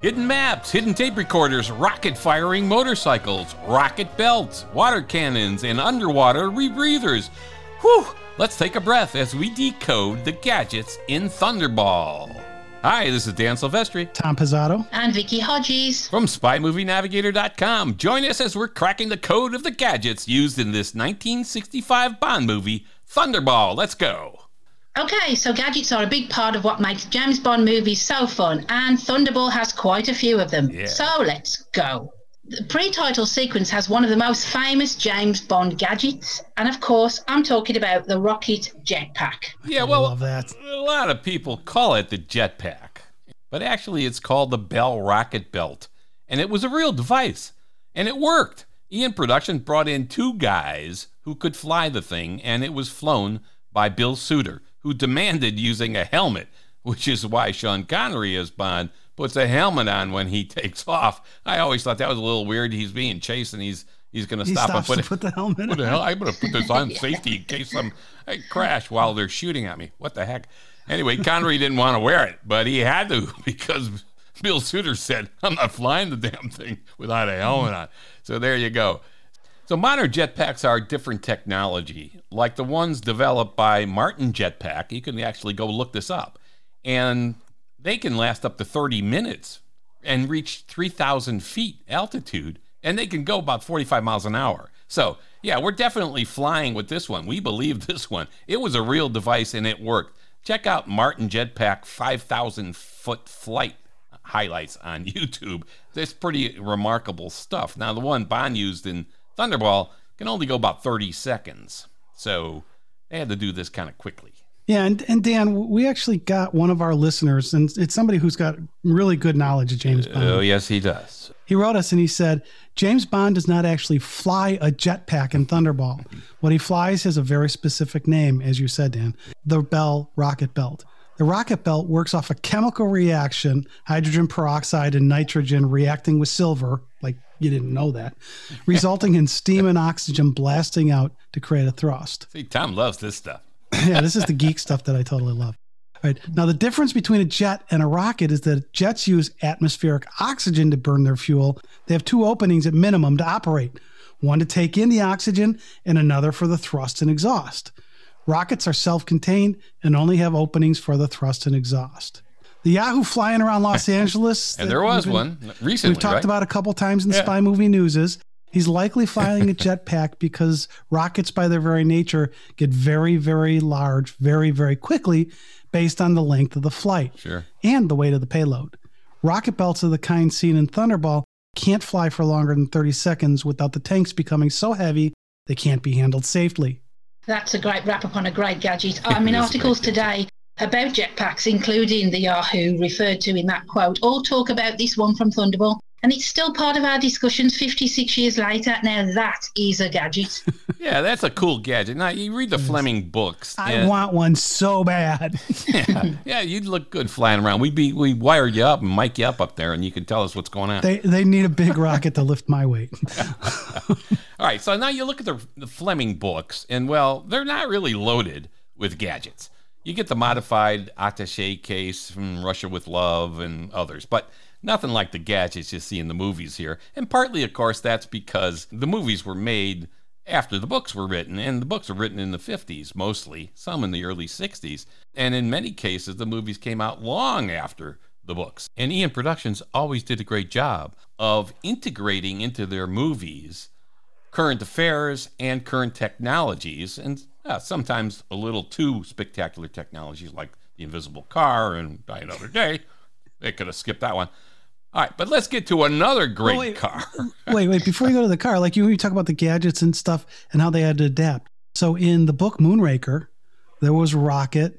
Hidden maps, hidden tape recorders, rocket firing motorcycles, rocket belts, water cannons, and underwater rebreathers. Whew! Let's take a breath as we decode the gadgets in Thunderball. Hi, this is Dan Silvestri Tom Pizzato. And Vicky Hodges. from SpyMovieNavigator.com. Join us as we're cracking the code of the gadgets used in this 1965 Bond movie, Thunderball. Let's go. Okay, so gadgets are a big part of what makes James Bond movies so fun, and Thunderball has quite a few of them. Yeah. So let's go. The pre-title sequence has one of the most famous James Bond gadgets, and of course, I'm talking about the rocket jetpack. Yeah, I well, love that. a lot of people call it the jetpack, but actually it's called the Bell Rocket Belt, and it was a real device, and it worked. Eon Production brought in two guys who could fly the thing, and it was flown by Bill Suitor, who demanded using a helmet, which is why Sean Connery as Bond puts a helmet on when he takes off. I always thought that was a little weird. He's being chased, and he's he's going to stop and put put the helmet What the on. hell? I'm going to put this on safety in case some I crash while they're shooting at me. What the heck? Anyway, Connery didn't want to wear it, but he had to because Bill Suitor said, I'm not flying the damn thing without a helmet on. So there you go. So modern jetpacks are different technology, like the ones developed by Martin Jetpack. You can actually go look this up. And they can last up to 30 minutes and reach 3,000 feet altitude, and they can go about 45 miles an hour. So, yeah, we're definitely flying with this one. We believe this one. It was a real device and it worked. Check out Martin Jetpack 5,000 foot flight highlights on YouTube. That's pretty remarkable stuff. Now, the one Bond used in Thunderball can only go about 30 seconds. So, they had to do this kind of quickly. Yeah, and, and Dan, we actually got one of our listeners, and it's somebody who's got really good knowledge of James oh, Bond. Oh, yes, he does. He wrote us and he said, James Bond does not actually fly a jetpack in Thunderball. What he flies has a very specific name, as you said, Dan the Bell Rocket Belt. The rocket belt works off a chemical reaction, hydrogen peroxide and nitrogen reacting with silver, like you didn't know that, resulting in steam and oxygen blasting out to create a thrust. See, Tom loves this stuff. yeah, this is the geek stuff that I totally love. All right. Now, the difference between a jet and a rocket is that jets use atmospheric oxygen to burn their fuel. They have two openings at minimum to operate one to take in the oxygen and another for the thrust and exhaust. Rockets are self contained and only have openings for the thrust and exhaust. The Yahoo flying around Los Angeles. And there was been- one recently. We've talked right? about a couple times in Yeah. spy movie newses. He's likely flying a jetpack because rockets, by their very nature, get very, very large very, very quickly based on the length of the flight Sure. and the weight of the payload. Rocket belts of the kind seen in Thunderball can't fly for longer than 30 seconds without the tanks becoming so heavy they can't be handled safely. That's a great wrap up on a great gadget. I mean, It is a articles today about jetpacks, including the Yahoo referred to in that quote, all talk about this one from Thunderball. And it's still part of our discussions 56 years later. Now, that is a gadget. Yeah, that's a cool gadget. Now you read the Fleming books. I and- want one so bad. Yeah, yeah, you'd look good flying around. We'd be we wire you up and mic you up up there, and you could tell us what's going on. they, they need a big rocket to lift my weight. All right, so now you look at the, the Fleming books, and well, they're not really loaded with gadgets. You get the modified attache case from Russia with Love and others, but nothing like the gadgets you see in the movies here. And partly, of course, that's because the movies were made after the books were written, and the books were written in the 50s mostly, some in the early 60s. And in many cases, the movies came out long after the books. And Eon Productions always did a great job of integrating into their movies current affairs and current technologies, and uh, sometimes a little too spectacular technologies like the invisible car and Die Another Day. They could have skipped that one. All right, but let's get to another great wait. car. wait, wait. Before you go to the car, like you, you talk about the gadgets and stuff and how they had to adapt. So in the book Moonraker, there was a rocket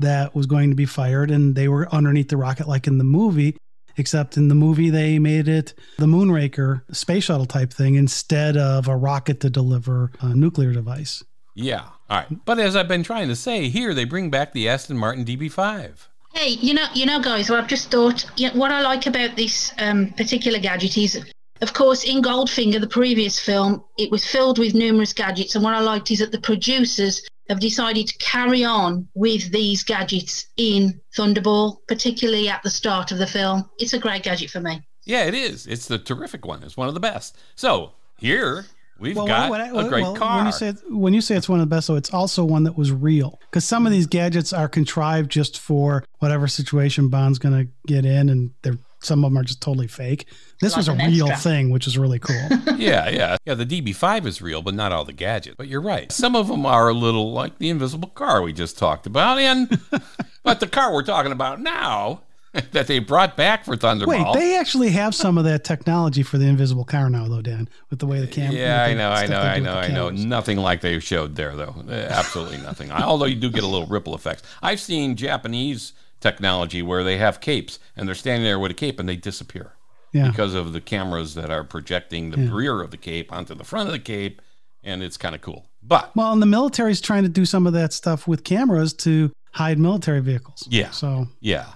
that was going to be fired, and they were underneath the rocket, like in the movie. Except in the movie, they made it the Moonraker space shuttle type thing instead of a rocket to deliver a nuclear device. yeah, all right. But as I've been trying to say, here they bring back the Aston Martin DB5. Hey, you know, you know, guys. Well, I've just thought. You know, what I like about this um, particular gadget is Of course, in Goldfinger, the previous film, it was filled with numerous gadgets. And what I liked is that the producers have decided to carry on with these gadgets in Thunderball, particularly at the start of the film. It's a great gadget for me. Yeah, it is. It's the terrific one. It's one of the best. So here we've Well, got when I- a great well, car. When you say when you say it's one of the best, so it's also one that was real. Because some of these gadgets are contrived just for whatever situation Bond's going to get in, and they're some of them are just totally fake. This was a real extra. thing, which is really cool. yeah, yeah. Yeah, the DB5 is real, but not all the gadgets. But you're right. Some of them are a little like the invisible car we just talked about. And but the car we're talking about now that they brought back for Wait, they actually have some of that technology for the invisible car now, though, Dan, with the way the camera. yeah, I know, I know, I know, I know. Nothing like they showed there, though. Uh, Absolutely nothing. Although you do get a little ripple effects. I've seen Japanese technology where they have capes and they're standing there with a cape and they disappear Yeah. because of the cameras that are projecting the rear of the cape onto the front of the cape, and it's kind of cool. But Well, and the military's trying to do some of that stuff with cameras to hide military vehicles. Yeah. So yeah,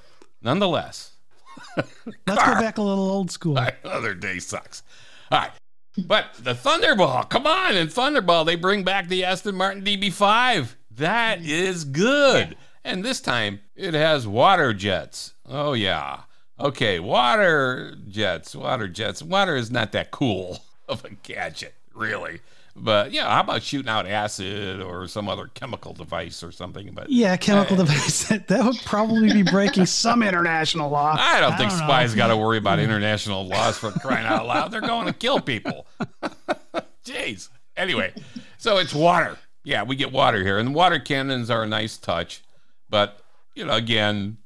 nonetheless, let's go back a little old school. another day sucks. All right. But the Thunderball, come on, in Thunderball, they bring back the Aston Martin DB5. That mm. is good. And this time it has water jets. Oh, yeah. Okay, water jets, water jets. Water is not that cool of a gadget, really. But yeah, how about shooting out acid or some other chemical device or something? But Yeah, chemical eh. device. That, that would probably be breaking some international law. I don't think know. spies got to worry about international laws for crying out loud. They're going to kill people. Jeez. Anyway, so it's water. Yeah, we get water here, and water cannons are a nice touch, but you know, again,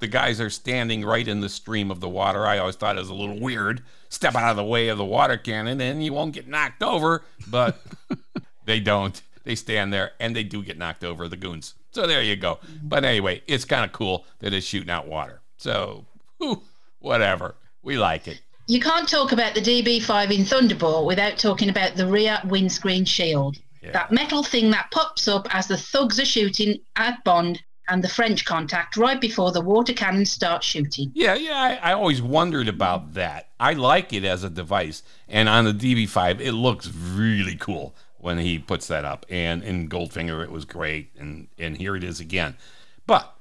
the guys are standing right in the stream of the water. I always thought it was a little weird. Step out of the way of the water cannon, and you won't get knocked over. But they don't. They stand there, and they do get knocked over. The goons. So there you go. But anyway, it's kind of cool that it's shooting out water. So whew, whatever. We like it. You can't talk about the DB5 in Thunderball without talking about the rear windscreen shield. Yeah. That metal thing that pops up as the thugs are shooting at Bond and the French contact right before the water cannon starts shooting. Yeah, yeah. I, I always wondered about that. I like it as a device, and on the DB5, it looks really cool when he puts that up. And in Goldfinger, it was great, and and here it is again. But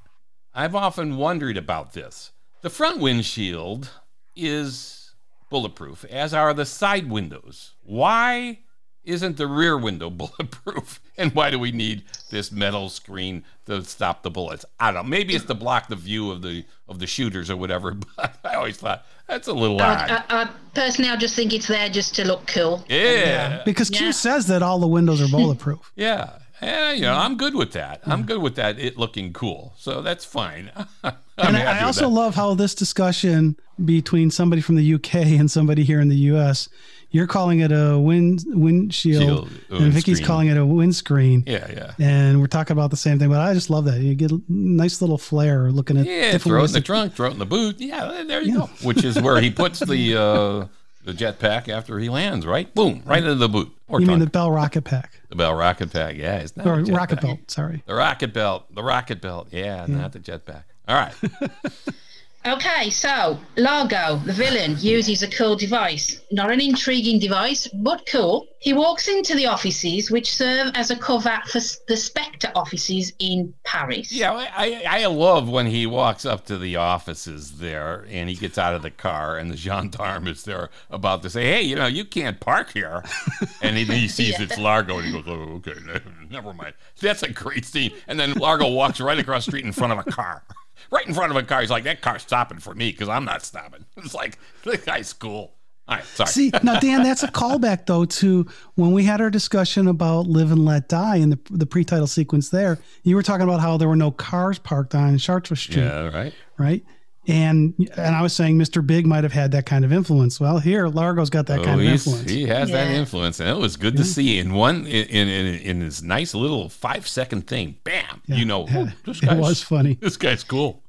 I've often wondered about this. The front windshield is bulletproof, as are the side windows. Why isn't the rear window bulletproof? And why do we need this metal screen to stop the bullets? I don't know. Maybe it's to block the view of the of the shooters or whatever. But I always thought that's a little I, odd. I, I, personally, I just think it's there just to look cool. Yeah, Because Yeah. Q says that all the windows are bulletproof. yeah. Yeah, you know, mm. I'm good with that. I'm mm. good with that. It looking cool, so that's fine. I'm and I, I also love how this discussion between somebody from the UK and somebody here in the US, you're calling it a wind windshield, Shield, and Vicky's calling it a windscreen. Yeah, yeah. And we're talking about the same thing, but I just love that. You get a nice little flair looking at Yeah, throw it in the trunk, throw it in the boot. Yeah, there you go. Which is where he puts the uh, the jetpack after he lands, right? Boom, right into the boot or You mean the trunk. Bell rocket pack the, Bell rocket pack? Yeah, it's not or rocket belt? Sorry. The rocket belt, the rocket belt. Yeah, not the jetpack. All right. Okay, so Largo, the villain, uses a cool device. Not an intriguing device, but cool. He walks into the offices, which serve as a cover for the Spectre offices in Paris. Yeah, I, I I love when he walks up to the offices there and he gets out of the car and the gendarme is there about to say, hey, you know, you can't park here. And he, he sees it's Largo and he goes, oh, okay, never mind. That's a great scene. And then Largo walks right across the street in front of a car. Right in front of a car. He's like, that car's stopping for me because I'm not stopping. It's like, this guy's cool. All right, sorry. See, now Dan, that's a callback though to when we had our discussion about Live and Let Die in the the pre-title sequence. There, you were talking about how there were no cars parked on Chartres Street, yeah, right. right? And and I was saying Mr. Big might have had that kind of influence. Well, here Largo's got that Oh, kind of oh, influence. he has that influence, and it was good to see in one in in, in, in this nice little five second thing. Bam! you know, Yeah, this it guy's was funny. this guy's cool.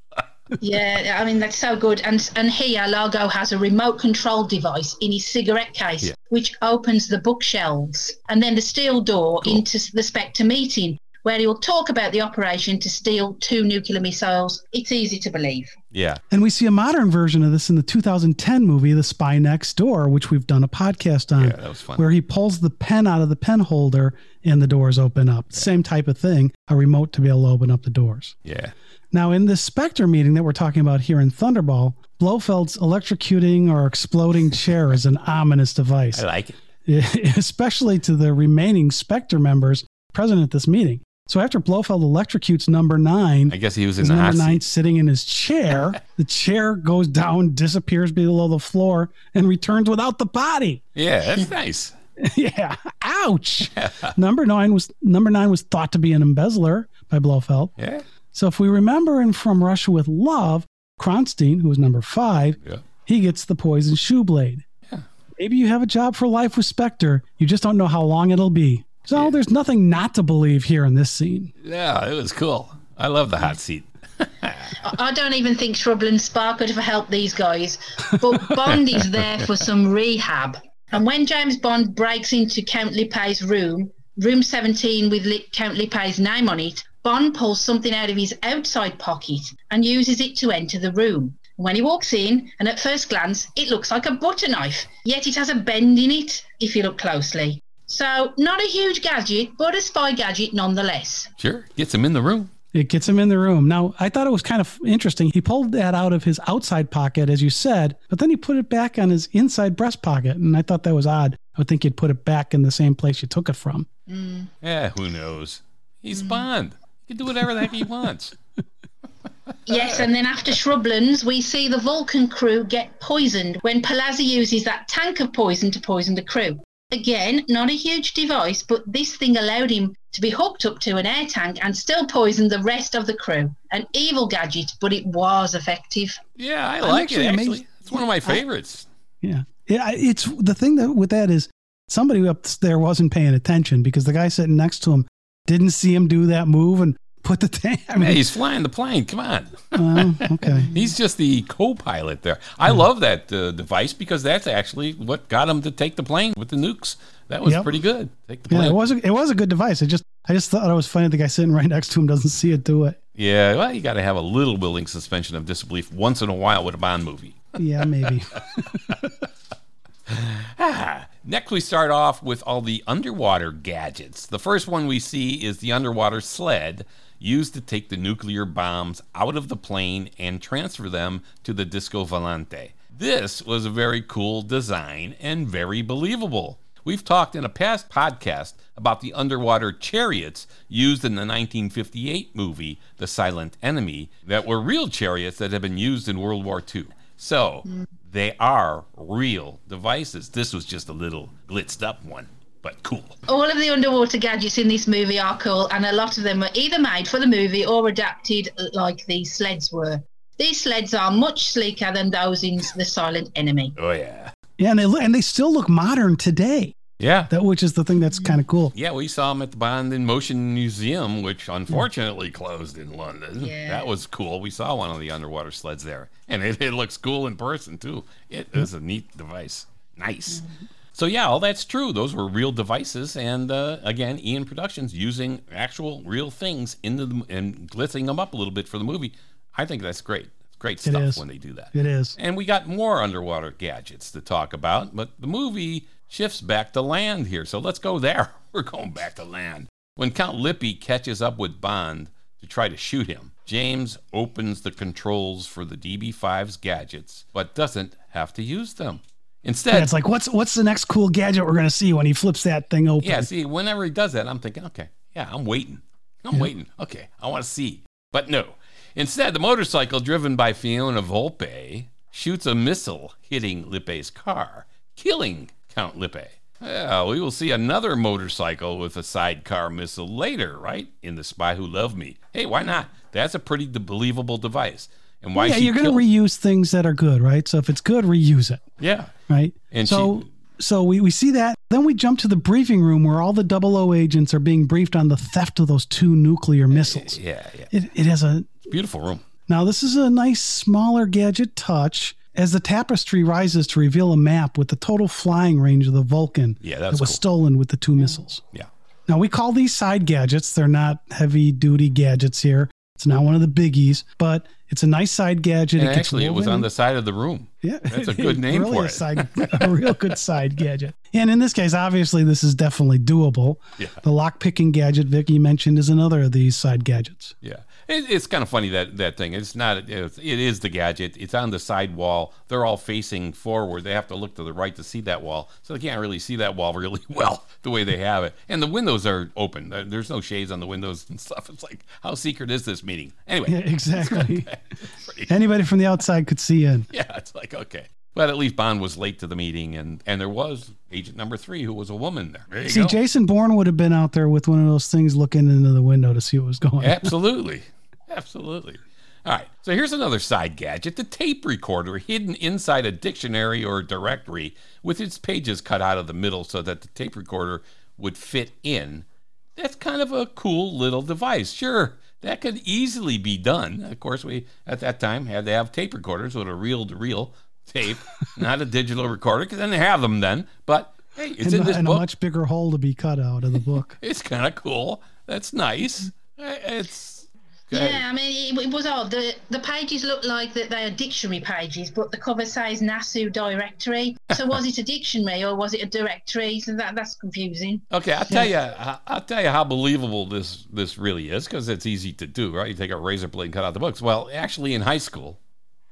Yeah, I mean that's so good. And and here Largo has a remote control device in his cigarette case, Yeah. which opens the bookshelves and then the steel door into the Spectre meeting, where he'll talk about the operation to steal two nuclear missiles. It's easy to believe. Yeah. And we see a modern version of this in the 2010 movie, The Spy Next Door, which we've done a podcast on. Yeah, that was fun. Where he pulls the pen out of the pen holder and the doors open up. Same type of thing, a remote to be able to open up the doors. Yeah. Now, in this Spectre meeting that we're talking about here in Thunderball, Blofeld's electrocuting or exploding chair is an ominous device, I like it. especially to the remaining Spectre members present at this meeting. So after Blofeld electrocutes number nine, I guess he was in the number nine sitting in his chair. the chair goes down, disappears below the floor, and returns without the body. Yeah, that's nice. yeah. Ouch. number nine was number nine was thought to be an embezzler by Blofeld. Yeah. So if we remember in From Russia with Love, Kronstein, who was number five, Yeah. he gets the poison shoe blade. Yeah. Maybe you have a job for life with Spectre. You just don't know how long it'll be. So there's nothing not to believe here in this scene. Yeah, it was cool. I love the hot seat. I I don't even think Shrubland Spark could have helped these guys. But Bond is there for some rehab. And when James Bond breaks into Count Lippe's room, room 17 with Count Lippe's name on it, Bond pulls something out of his outside pocket and uses it to enter the room. When he walks in, and at first glance, it looks like a butter knife, yet it has a bend in it if you look closely. So, not a huge gadget, but a spy gadget nonetheless. Sure. Gets him in the room. It gets him in the room. Now, I thought it was kind of interesting. He pulled that out of his outside pocket, as you said, but then he put it back on his inside breast pocket. And I thought that was odd. I would think you'd put it back in the same place you took it from. Mm. Yeah, who knows? He's mm. Bond. He can do whatever the heck he wants. Yes, and then after Shrublands, we see the Vulcan crew get poisoned when Palazzi uses that tank of poison to poison the crew. Again, not a huge device, but this thing allowed him to be hooked up to an air tank and still poison the rest of the crew. An evil gadget, but it was effective. Yeah, I like actually it. amazed- Actually, it's one of my favorites. Yeah. Yeah. It's the thing that with that is somebody up there wasn't paying attention because the guy sitting next to him didn't see him do that move and put the tank. I Hey, mean, he's flying the plane. Come on. well, okay. He's just the co-pilot there. I love that uh, device because that's actually what got him to take the plane with the nukes. That was Yep. pretty good. Take the Yeah, plane. it was a, it was a good device. I just I just thought it was funny the guy sitting right next to him doesn't see it do it. Yeah, well, you got to have a little willing suspension of disbelief once in a while with a Bond movie. Yeah, maybe. Ah, next, we start off with all the underwater gadgets. The first one we see is the underwater sled used to take the nuclear bombs out of the plane and transfer them to the Disco Volante. This was a very cool design and very believable. We've talked in a past podcast about the underwater chariots used in the 1958 movie The Silent Enemy that were real chariots that had been used in World War II. So they are real devices. This was just a little blitzed up one, but cool. All of the underwater gadgets in this movie are cool, and a lot of them were either made for the movie or adapted like these sleds were. These sleds are much sleeker than those in The Silent Enemy. Oh yeah, Yeah, and they look, and they still look modern today. yeah, That which is the thing that's kind of cool. yeah. We saw them at the Bond in Motion Museum, which unfortunately closed in London. Yeah. That was cool. We saw one of the underwater sleds there, and it, it looks cool in person too. It is a neat device. Nice. Mm-hmm. So yeah, all that's true. Those were real devices, and uh, again, Eon Productions using actual real things into the and glitzing them up a little bit for the movie. I think that's great. It's great stuff when they do that. It is. And we got more underwater gadgets to talk about, but the movie shifts back to land here. So let's go there. We're going back to land. When Count Lippe catches up with Bond to try to shoot him, James opens the controls for the DB5's gadgets, but doesn't have to use them. Instead, Yeah, it's like what's what's the next cool gadget we're gonna see when he flips that thing open? yeah, see, whenever he does that, I'm thinking, okay, yeah, I'm waiting. I'm waiting. Okay, I want to see. But no. Instead, the motorcycle driven by Fiona Volpe shoots a missile hitting Lippe's car, killing Count Lippe. Yeah, we will see another motorcycle with a sidecar missile later, right? In The Spy Who Loved Me. Hey, why not? That's a pretty de- believable device. And why yeah, you're gonna reuse things that are good, right? So if it's good, reuse it, Yeah. right? And so she- so we, we see that. Then we jump to the briefing room where all the double O agents are being briefed on the theft of those two nuclear missiles. Yeah, yeah. It, it has a Beautiful room. now this is a nice smaller gadget touch as the tapestry rises to reveal a map with the total flying range of the Vulcan Yeah, that was cool. stolen with the two missiles. Yeah. Now we call these side gadgets. They're not heavy duty gadgets here. It's not one of the biggies, but It's a nice side gadget. It actually, it was on the side of the room. Yeah, That's a good name really for a it. Side, a real good side gadget. And in this case, obviously, this is definitely doable. Yeah. The lock picking gadget Vicky mentioned is another of these side gadgets. Yeah, it, it's kind of funny that that thing. It's not. It's, it is the gadget. It's on the side wall. They're all facing forward. They have to look to the right to see that wall, so they can't really see that wall really well the way they have it. And the windows are open. There's no shades on the windows and stuff. It's like how secret is this meeting? Anyway, Yeah, exactly. pretty- Anybody from the outside could see in. yeah, it's like okay. But at least Bond was late to the meeting, and and there was agent number three who was a woman there. There See, go. Jason Bourne would have been out there with one of those things looking into the window to see what was going on. Absolutely. Absolutely. All right. So here's another side gadget the tape recorder hidden inside a dictionary or directory with its pages cut out of the middle so that the tape recorder would fit in. That's kind of a cool little device. Sure, that could easily be done. Of course, we at that time had to have tape recorders with a reel to reel tape, not a digital recorder, because then they have them then. But hey, it's in and, this and a much bigger hole to be cut out of the book. It's kind of cool. That's nice. It's. Go ahead. Yeah, I mean, it, it was odd. The the pages look like that they are dictionary pages, but the cover says Nassau directory. So was it a dictionary or was it a directory? So that that's confusing. Okay, I'll tell you. I'll tell you how believable this this really is because it's easy to do, right? You take a razor blade and cut out the books. Well, actually, in high school,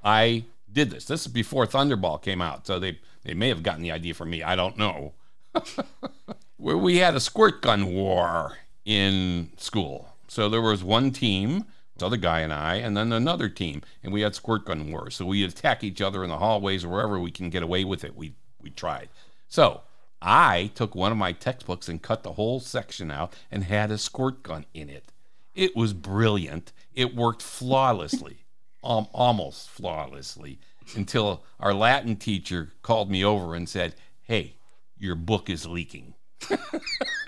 I did this. This is before Thunderball came out, so they they may have gotten the idea from me. I don't know. Where we had a squirt gun war in school. So there was one team, the other guy and I, and then another team, and we had squirt gun wars. So we attack each other in the hallways or wherever we can get away with it. We we tried. So I took one of my textbooks and cut the whole section out and had a squirt gun in it. It was brilliant. It worked flawlessly, um, almost flawlessly, until our Latin teacher called me over and said, "Hey, your book is leaking."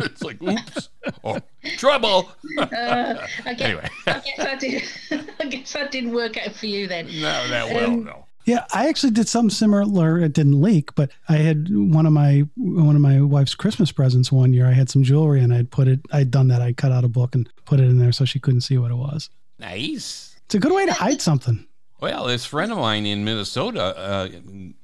it's like, oops, oh, trouble. I guess, Anyway. I guess I did. I guess that didn't work out for you then. no, that well, Um, no. Yeah, I actually did something similar. It didn't leak, but I had one of my one of my wife's Christmas presents one year. I had some jewelry and I'd put it. I'd done that. I cut out a book and put it in there so she couldn't see what it was. Nice. It's a good way to hide something. Well, this friend of mine in Minnesota, uh,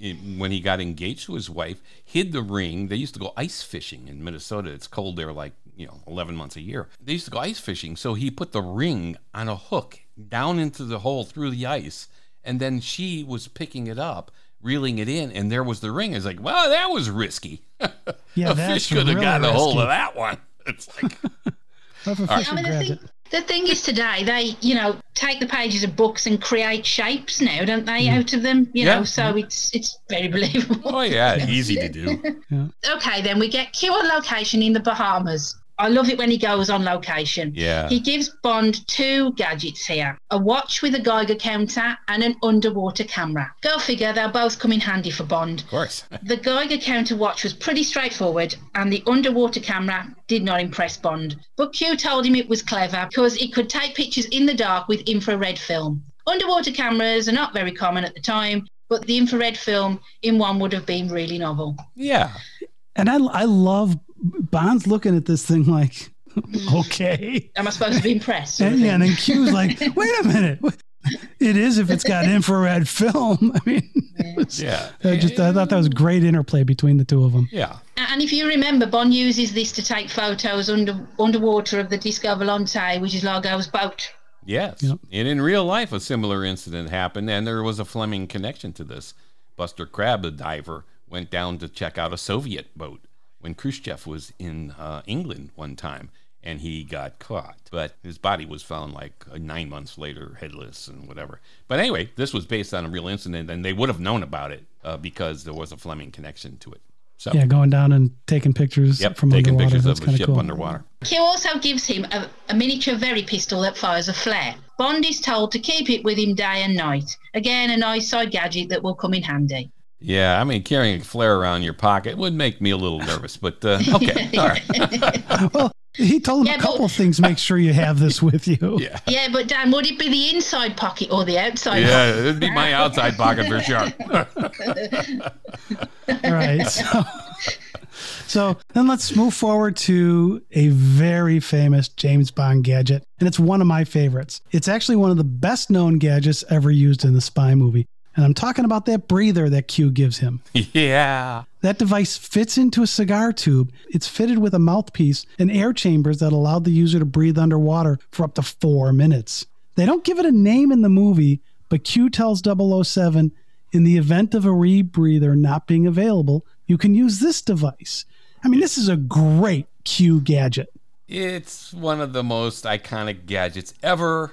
in- when he got engaged to his wife, hid the ring. They used to go ice fishing in Minnesota. It's cold there, like you know, eleven months a year. They used to go ice fishing, so he put the ring on a hook down into the hole through the ice, and then she was picking it up, reeling it in, and there was the ring. It's like, well, that was risky. Yeah, a that's fish could have really gotten a hold of that one. It's like, What a fish I mean, the thing, the thing is today they, you know, take the pages of books and create shapes now, don't they, Hmm. out of them? You Yeah. know, so it's it's very believable. oh yeah, easy to do. Okay, then we get Q on location in the Bahamas. I love it when he goes on location. Yeah. He gives Bond two gadgets here a watch with a Geiger counter and an underwater camera. Go figure, they'll both come in handy for Bond. Of course. The Geiger counter watch was pretty straightforward, and the underwater camera did not impress Bond. But Q told him it was clever because it could take pictures in the dark with infrared film. Underwater cameras are not very common at the time, but the infrared film in one would have been really novel. Yeah. And I, I love Bond's looking at this thing like, hmm. okay. Am I supposed to be impressed? And, yeah, and then Q's like, wait a minute. It is if it's got infrared film. I mean, was- Yeah. I just I thought that was great interplay between the two of them. Yeah. And if you remember, Bond uses this to take photos under underwater of the Disco Volante, which is Largo's boat. Yes. Yep. And in real life, a similar incident happened, and there was a Fleming connection to this. Buster Crabb, the diver, went down to check out a Soviet boat when Khrushchev was in uh, England one time, and he got caught. But his body was found like uh, nine months later, headless and whatever. But anyway, this was based on a real incident, and they would have known about it uh, because there was a Fleming connection to it. So, Yeah, going down and taking pictures yep, from taking underwater. pictures That's of the kind ship cool. underwater. Q also gives him a, a miniature Very pistol that fires a flare. Bond is told to keep it with him day and night. Again, a nice side gadget that will come in handy. Yeah, I mean, carrying a flare around your pocket would make me a little nervous, but uh, okay, all right. Well, he told him Yeah, a but- couple things. Make sure you have this with you. Yeah. Yeah, but Dan, would it be the inside pocket or the outside Yeah, it'd be my outside pocket for sure. All right. So, So then let's move forward to a very famous James Bond gadget, and it's one of my favorites. It's actually one of the best known gadgets ever used in the spy movie. And I'm talking about that breather that Q gives him. Yeah. That device fits into a cigar tube. It's fitted with a mouthpiece and air chambers that allowed the user to breathe underwater for up to four minutes. They don't give it a name in the movie, but Q tells 007 in the event of a rebreather not being available, you can use this device. I mean, this is a great Q gadget. It's one of the most iconic gadgets ever.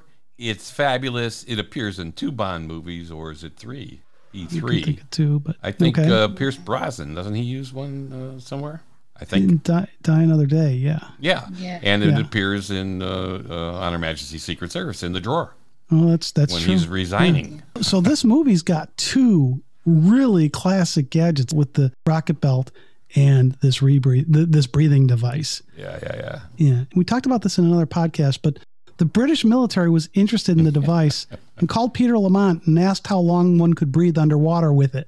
It's fabulous. It appears in two Bond movies, or is it three? E three. two, but I think okay. uh, Pierce Brosnan doesn't he use one uh, somewhere? I think. In die, die another day. Yeah. Yeah. Yeah. And it Yeah. appears in uh, uh, On Majesty's Secret Service in the drawer Oh, that's that's when true. he's resigning. So this movie's got two really classic gadgets with the rocket belt and this rebreathe this breathing device. Yeah, yeah, yeah. Yeah, we talked about this in another podcast, but the British military was interested in the device and called Peter Lamont and asked how long one could breathe underwater with it.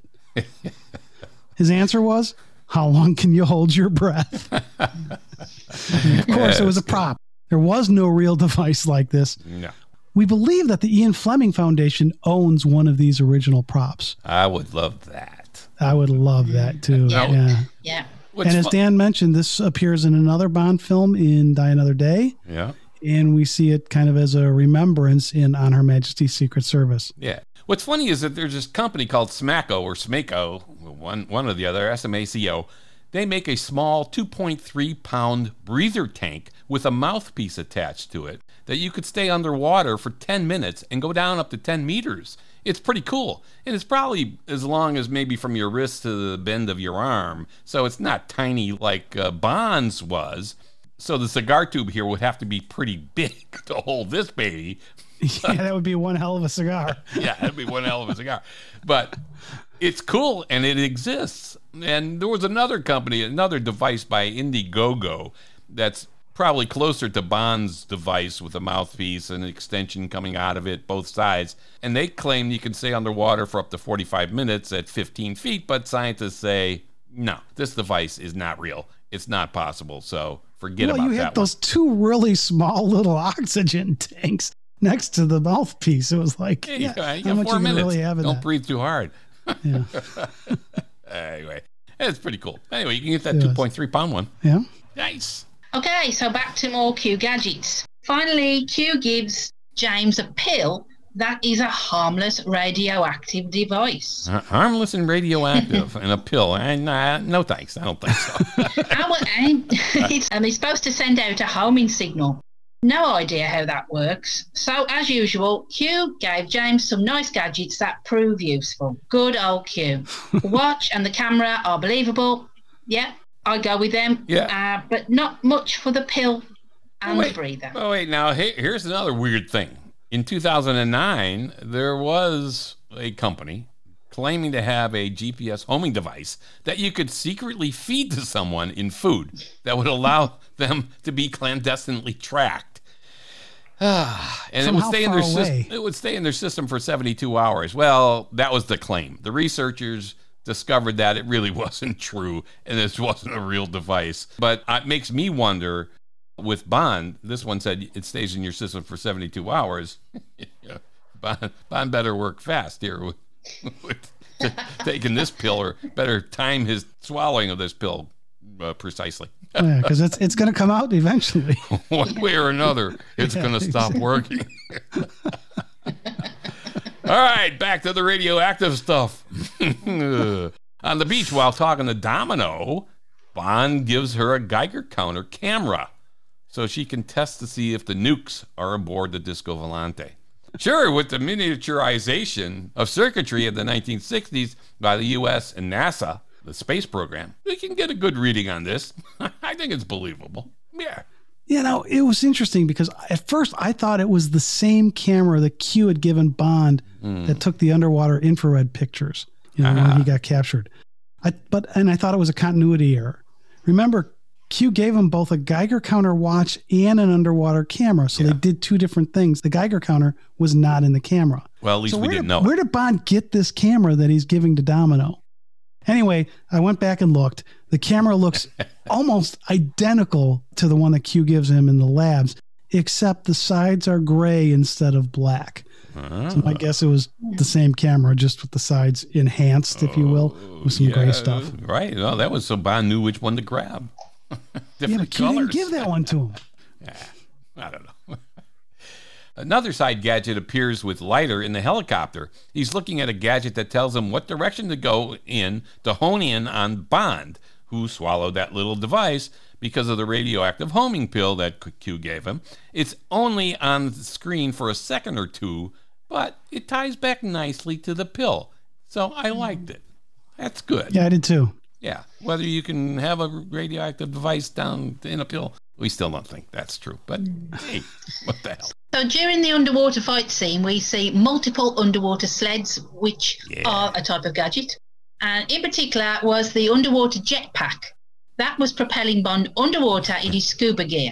His answer was, "How long can you hold your breath?" of course, it was a prop. There was no real device like this. No. We believe that the Ian Fleming Foundation owns one of these original props. I would love that. I would love that too. Yeah. Yeah. Yeah. What's and as fu- Dan mentioned, this appears in another Bond film in Die Another Day, Yeah. And we see it kind of as a remembrance in On Her Majesty's Secret Service. Yeah. What's funny is that there's this company called Smaco or Smako, one one or the other, S M A C O. They make a small 2.3 pound breather tank with a mouthpiece attached to it that you could stay underwater for 10 minutes and go down up to 10 meters. It's pretty cool. And it's probably as long as maybe from your wrist to the bend of your arm. So it's not tiny like uh, Bonds was. So the cigar tube here would have to be pretty big to hold this baby. yeah, that would be one hell of a cigar. yeah, that'd be one hell of a cigar. But it's cool and it exists. And there was another company, another device by Indiegogo that's probably closer to Bond's device with a mouthpiece and an extension coming out of it, both sides. And they claim you can stay underwater for up to 45 minutes at 15 feet, but scientists say, no, this device is not real. It's not possible. So forget well, about you that had those two really small little oxygen tanks next to the mouthpiece. It was like, one. yeah, Yeah, you how got much four you minutes. really have in Don't that? breathe too hard. Yeah. Anyway, it's pretty cool. Anyway, you can get that Yes. 2.3 pound one. yeah. Nice. Okay, so back to more Q gadgets. Finally, Q gives James a pill that is a harmless radioactive device. Uh, harmless and radioactive and a pill. And uh, no thanks. I don't think so. Our aim it's, um, it's supposed to send out a homing signal. No idea how that works. So, as usual, Q gave James some nice gadgets that prove useful. Good old Q. The watch and the camera are believable. Yeah, I go with them. Yeah. Uh, but not much for the pill and the breather. oh, wait. Now, he- here's another weird thing. In 2009, there was a company claiming to have a GPS homing device that you could secretly feed to someone in food that would allow them to be clandestinely tracked. And it would stay in their system. It would stay in their system for 72 hours. Well, that was the claim. The researchers discovered that it really wasn't true and this wasn't a real device. But it makes me wonder with Bond, this one said it stays in your system for 72 hours. Bond, Bond better work fast here with, with taking this pill or better time his swallowing of this pill uh, precisely. Yeah, because it's it's going to come out eventually. One way or another, it's Yeah, going to stop working. All right, back to the radioactive stuff. On the beach, while talking to Domino, Bond gives her a Geiger counter camera so she can test to see if the nukes are aboard the Disco Volante. Sure, with the miniaturization of circuitry of the 1960s by the US and NASA, the space program, we can get a good reading on this. I think it's believable. Yeah. You know, it was interesting because at first I thought it was the same camera that Q had given Bond hmm. that took the underwater infrared pictures, you know, when he ah. got captured. I, but and I thought it was a continuity error. Remember, Q gave him both a Geiger counter watch and an underwater camera, so they did two different things. The Geiger counter was not in the camera. Well, at least so we didn't did, know. Where did Bond get this camera that he's giving to Domino? Anyway, I went back and looked. The camera looks almost identical to the one that Q gives him in the labs, except the sides are gray instead of black. Ah. So my guess it was the same camera, just with the sides enhanced, if you will, with some gray oh, stuff. Right. Well, that was so Bond knew which one to grab. Yeah, but Q colors. didn't give that one to him. I don't know. Another side gadget appears with Leiter in the helicopter. He's looking at a gadget that tells him what direction to go in to hone in on Bond, who swallowed that little device because of the radioactive homing pill that Q gave him. It's only on the screen for a second or two, but it ties back nicely to the pill. So I liked mm. it. That's good. Yeah, I did too. Yeah, whether you can have a radioactive device down in a pill, we still don't think that's true. But hmm. hey, what the hell? So during the underwater fight scene, we see multiple underwater sleds, which Yeah. are a type of gadget. And in particular was the underwater jetpack. That was propelling Bond underwater in his scuba gear.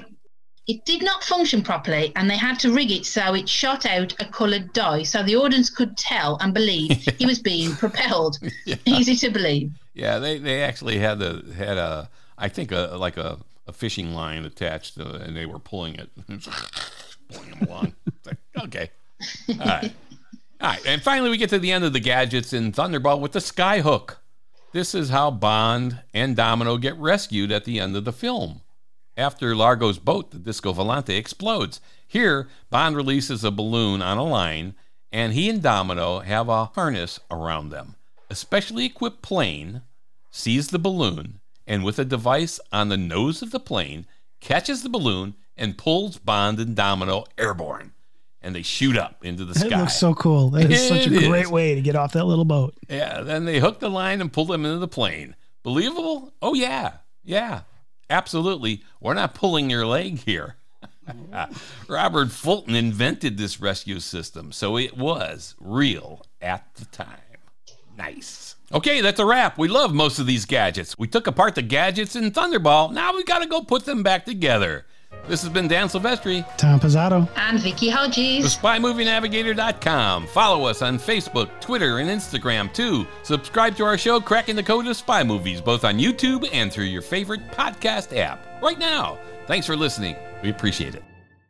It did not function properly, and they had to rig it so it shot out a coloured dye so the audience could tell and believe he was being propelled. Easy to believe. Yeah, they, they actually had a had a I think a like a, a fishing line attached, to, and they were pulling it, pulling them along. Like, okay, all right, all right, and finally we get to the end of the gadgets in Thunderball with the skyhook. This is how Bond and Domino get rescued at the end of the film. After Largo's boat, the Disco Volante, explodes. Here, Bond releases a balloon on a line, and he and Domino have a harness around them. A specially equipped plane sees the balloon and, with a device on the nose of the plane, catches the balloon and pulls Bond and Domino airborne. And they shoot up into the It sky. looks so cool. That is such a It great way to get off that little boat. Yeah, then they hook the line and pull them into the plane. Believable? Oh, yeah. Yeah, absolutely. We're not pulling your leg here. Robert Fulton invented this rescue system, so it was real at the time. Nice. Okay, that's a wrap. We love most of these gadgets. We took apart the gadgets in Thunderball. Now we got to go put them back together. This has been Dan Silvestri. Tom Pizzato. And Vicky Hodges. TheSpyMovieNavigator.com. Follow us on Facebook, Twitter, and Instagram too. Subscribe to our show, Cracking the Code of Spy Movies, both on YouTube and through your favorite podcast app right now. Thanks for listening. We appreciate it.